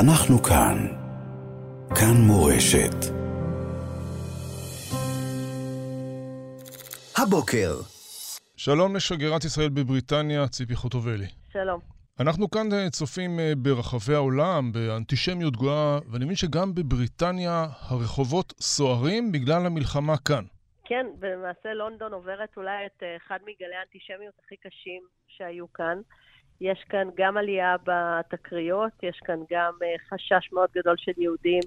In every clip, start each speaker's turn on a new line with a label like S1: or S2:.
S1: אנחנו כאן. כאן מורשת. הבוקר.
S2: שלום לשגרירת ישראל בבריטניה, ציפי חוטובלי.
S3: שלום.
S2: אנחנו כאן אה, צופים אה, ברחבי העולם באנטישמיות גואה, ואני מבין שגם בבריטניה הרחובות סוערים בגלל המלחמה כאן.
S3: כן, ולמעשה לונדון עוברת אולי את אה, אחד מגלי האנטישמיות הכי קשים שהיו כאן. יש כאן גם עלייה בתקריות, יש כאן גם חשש מאוד גדול של יהודים.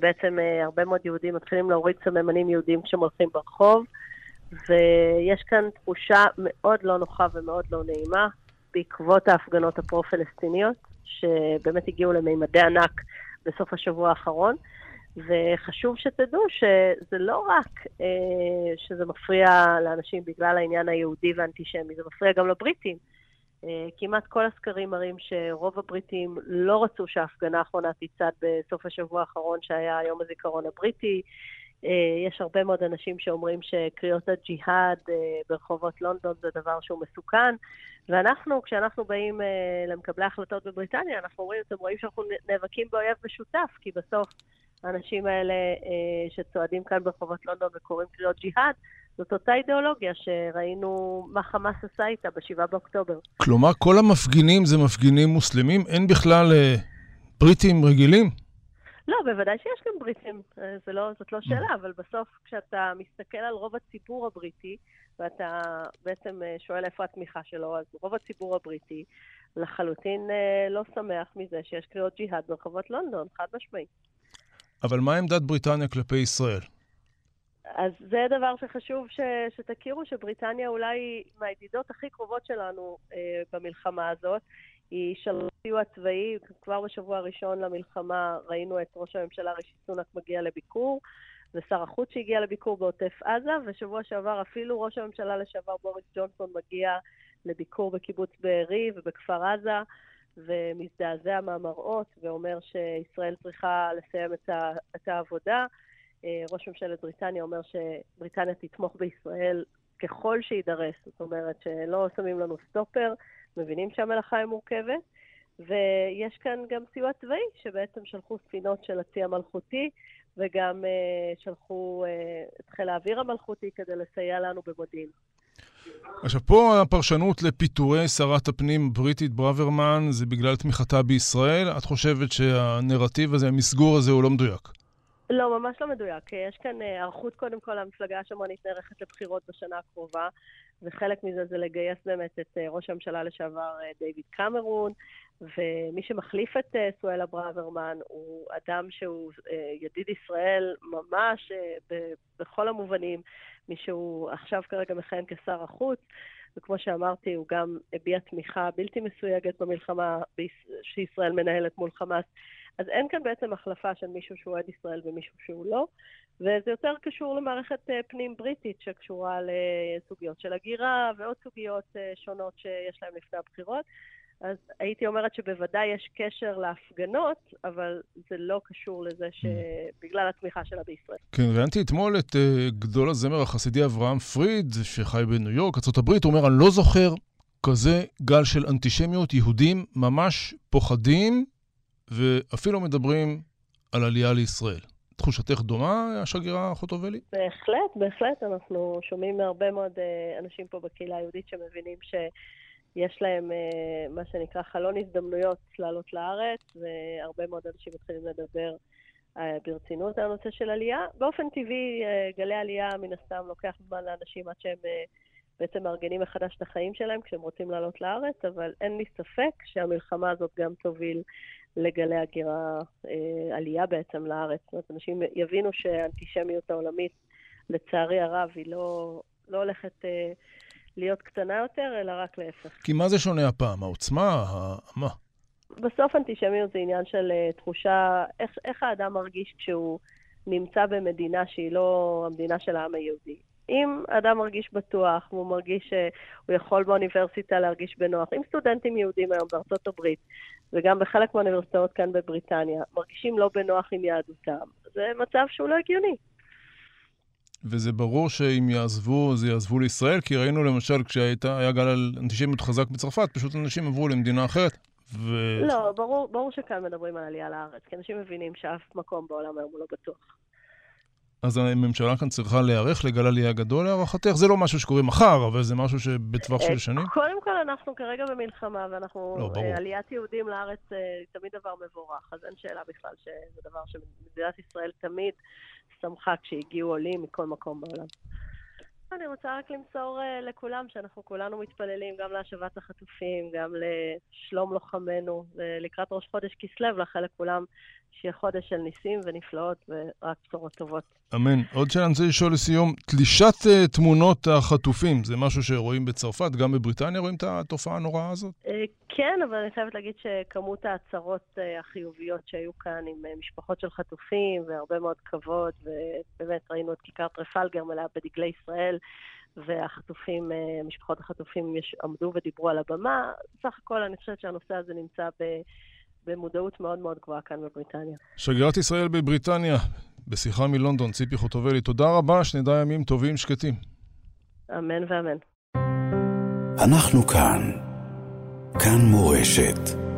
S3: בעצם הרבה מאוד יהודים מתחילים להוריד סממנים יהודים כשהם הולכים ברחוב, ויש כאן תחושה מאוד לא נוחה ומאוד לא נעימה. בעקבות ההפגנות הפרו-פלסטיניות, שבאמת הגיעו למימדי ענק בסוף השבוע האחרון. וחשוב שתדעו שזה לא רק אה, שזה מפריע לאנשים בגלל העניין היהודי והאנטישמי, זה מפריע גם לבריטים. אה, כמעט כל הסקרים מראים שרוב הבריטים לא רצו שההפגנה האחרונה תצעד בסוף השבוע האחרון, שהיה יום הזיכרון הבריטי. אה, יש הרבה מאוד אנשים שאומרים שקריאות הג'יהאד אה, ברחובות לונדון זה דבר שהוא מסוכן, ואנחנו, כשאנחנו באים למקבלי החלטות בבריטניה, אנחנו אומרים, אתם רואים שאנחנו נאבקים באויב משותף, כי בסוף האנשים האלה שצועדים כאן ברחובות לונדון וקוראים קריאות ג'יהאד, זאת אותה אידיאולוגיה שראינו מה חמאס עשה איתה ב-7 באוקטובר.
S2: כלומר, כל המפגינים זה מפגינים מוסלמים? אין בכלל בריטים רגילים?
S3: לא, בוודאי שיש גם בריטים, אה, זה לא, זאת לא שאלה, אבל בסוף כשאתה מסתכל על רוב הציבור הבריטי, ואתה בעצם אה, שואל איפה התמיכה שלו, אז רוב הציבור הבריטי לחלוטין אה, לא שמח מזה שיש קריאות ג'יהאד ברחובות לונדון, חד משמעית.
S2: אבל מה עמדת בריטניה כלפי ישראל?
S3: אז זה דבר שחשוב ש, שתכירו, שבריטניה אולי מהידידות הכי קרובות שלנו אה, במלחמה הזאת. היא שלחה סיוע צבאי, כבר בשבוע הראשון למלחמה ראינו את ראש הממשלה רישי סונק מגיע לביקור, ושר החוץ שהגיע לביקור בעוטף עזה, ושבוע שעבר אפילו ראש הממשלה לשעבר בוריס ג'ונסון מגיע לביקור בקיבוץ בארי ובכפר עזה, ומזדעזע מהמראות, ואומר שישראל צריכה לסיים את, ה- את העבודה. אה, ראש ממשלת בריטניה אומר שבריטניה תתמוך בישראל ככל שיידרס, זאת אומרת שלא שמים לנו סטופר, מבינים שהמלאכה היא מורכבת, ויש כאן גם סיוע צבאי, שבעצם שלחו ספינות של הצי המלכותי, וגם uh, שלחו uh, את חיל האוויר המלכותי כדי לסייע לנו במודיעין.
S2: עכשיו, פה הפרשנות לפיטורי שרת הפנים בריטית ברוורמן זה בגלל תמיכתה בישראל. את חושבת שהנרטיב הזה, המסגור הזה, הוא לא מדויק?
S3: לא, ממש לא מדויק. יש כאן אה, היערכות קודם כל, המפלגה השמרנית נערכת לבחירות בשנה הקרובה, וחלק מזה זה לגייס באמת את אה, ראש הממשלה לשעבר אה, דיוויד קמרון, ומי שמחליף את סואלה ברוורמן הוא אדם שהוא ידיד ישראל ממש בכל המובנים, מי שהוא עכשיו כרגע מכהן כשר החוץ. וכמו שאמרתי, הוא גם הביע תמיכה בלתי מסויגת במלחמה שישראל מנהלת מול חמאס. אז אין כאן בעצם החלפה של מישהו שהוא אוהד ישראל ומישהו שהוא לא, וזה יותר קשור למערכת אה, פנים בריטית שקשורה לסוגיות של הגירה ועוד סוגיות אה, שונות שיש להם לפני הבחירות. אז הייתי אומרת שבוודאי יש קשר להפגנות, אבל זה לא קשור לזה שבגלל התמיכה שלה בישראל.
S2: כן, ראיינתי אתמול את uh, גדול הזמר החסידי אברהם פריד, שחי בניו יורק, ארה"ב, הוא אומר, אני לא זוכר כזה גל של אנטישמיות, יהודים ממש פוחדים ואפילו מדברים על עלייה לישראל. תחושתך דומה, השגרירה חוטובלי?
S3: בהחלט, בהחלט. אנחנו שומעים מהרבה מאוד אה, אנשים פה בקהילה היהודית שמבינים שיש להם אה, מה שנקרא חלון הזדמנויות לעלות לארץ, והרבה מאוד אנשים מתחילים לדבר אה, ברצינות על הנושא של עלייה. באופן טבעי, גלי עלייה מן הסתם לוקח זמן לאנשים עד שהם בעצם מארגנים מחדש את החיים שלהם כשהם רוצים לעלות לארץ, אבל אין לי ספק שהמלחמה הזאת גם תוביל לגלי הגירה, אה, עלייה בעצם לארץ. זאת אומרת, אנשים יבינו שהאנטישמיות העולמית, לצערי הרב, היא לא, לא הולכת אה, להיות קטנה יותר, אלא רק להפך.
S2: כי מה זה שונה הפעם? העוצמה? מה?
S3: בסוף אנטישמיות זה עניין של אה, תחושה, איך, איך האדם מרגיש כשהוא נמצא במדינה שהיא לא המדינה של העם היהודי. אם אדם מרגיש בטוח, והוא מרגיש שהוא יכול באוניברסיטה להרגיש בנוח, אם סטודנטים יהודים היום בארצות הברית, וגם בחלק מהאוניברסיטאות כאן בבריטניה, מרגישים לא בנוח עם יהדותם, זה מצב שהוא לא הגיוני.
S2: וזה ברור שאם יעזבו, אז יעזבו לישראל, כי ראינו למשל כשהיה גל אנטישמיות חזק בצרפת, פשוט אנשים עברו למדינה אחרת, ו...
S3: לא, ברור, ברור שכאן מדברים על עלייה לארץ, כי אנשים מבינים שאף מקום בעולם היום הוא לא בטוח.
S2: אז הממשלה כאן צריכה להיערך לגל עלייה גדול להערכתך? זה לא משהו שקורה מחר, אבל זה משהו שבטווח של שנים?
S3: קודם כל, אנחנו כרגע במלחמה, ואנחנו... לא, ברור. עליית יהודים לארץ היא תמיד דבר מבורך, אז אין שאלה בכלל שזה דבר שמדינת ישראל תמיד שמחה כשהגיעו עולים מכל מקום בעולם. אני רוצה רק למסור uh, לכולם שאנחנו כולנו מתפללים גם להשבת החטופים, גם לשלום לוחמינו, ולקראת ראש חודש כסלו, לאחל לכולם שיהיה חודש של ניסים ונפלאות ורק בשורות טובות.
S2: אמן. עוד שאלה אני רוצה לשאול לסיום, תלישת uh, תמונות החטופים, זה משהו שרואים בצרפת, גם בבריטניה רואים את התופעה הנוראה הזאת? Uh,
S3: כן, אבל אני חייבת להגיד שכמות ההצהרות uh, החיוביות שהיו כאן עם uh, משפחות של חטופים והרבה מאוד כבוד, ובאמת ראינו את כיכר טרפלגר מלאה בדגלי ישראל. והחטופים, משפחות החטופים יש, עמדו ודיברו על הבמה. סך הכל אני חושבת שהנושא הזה נמצא ב... במודעות מאוד מאוד גבוהה כאן בבריטניה.
S2: שגרירת ישראל בבריטניה, בשיחה מלונדון, ציפי חוטובלי, תודה רבה, שנדע ימים טובים שקטים.
S3: אמן ואמן.
S1: אנחנו כאן. כאן מורשת.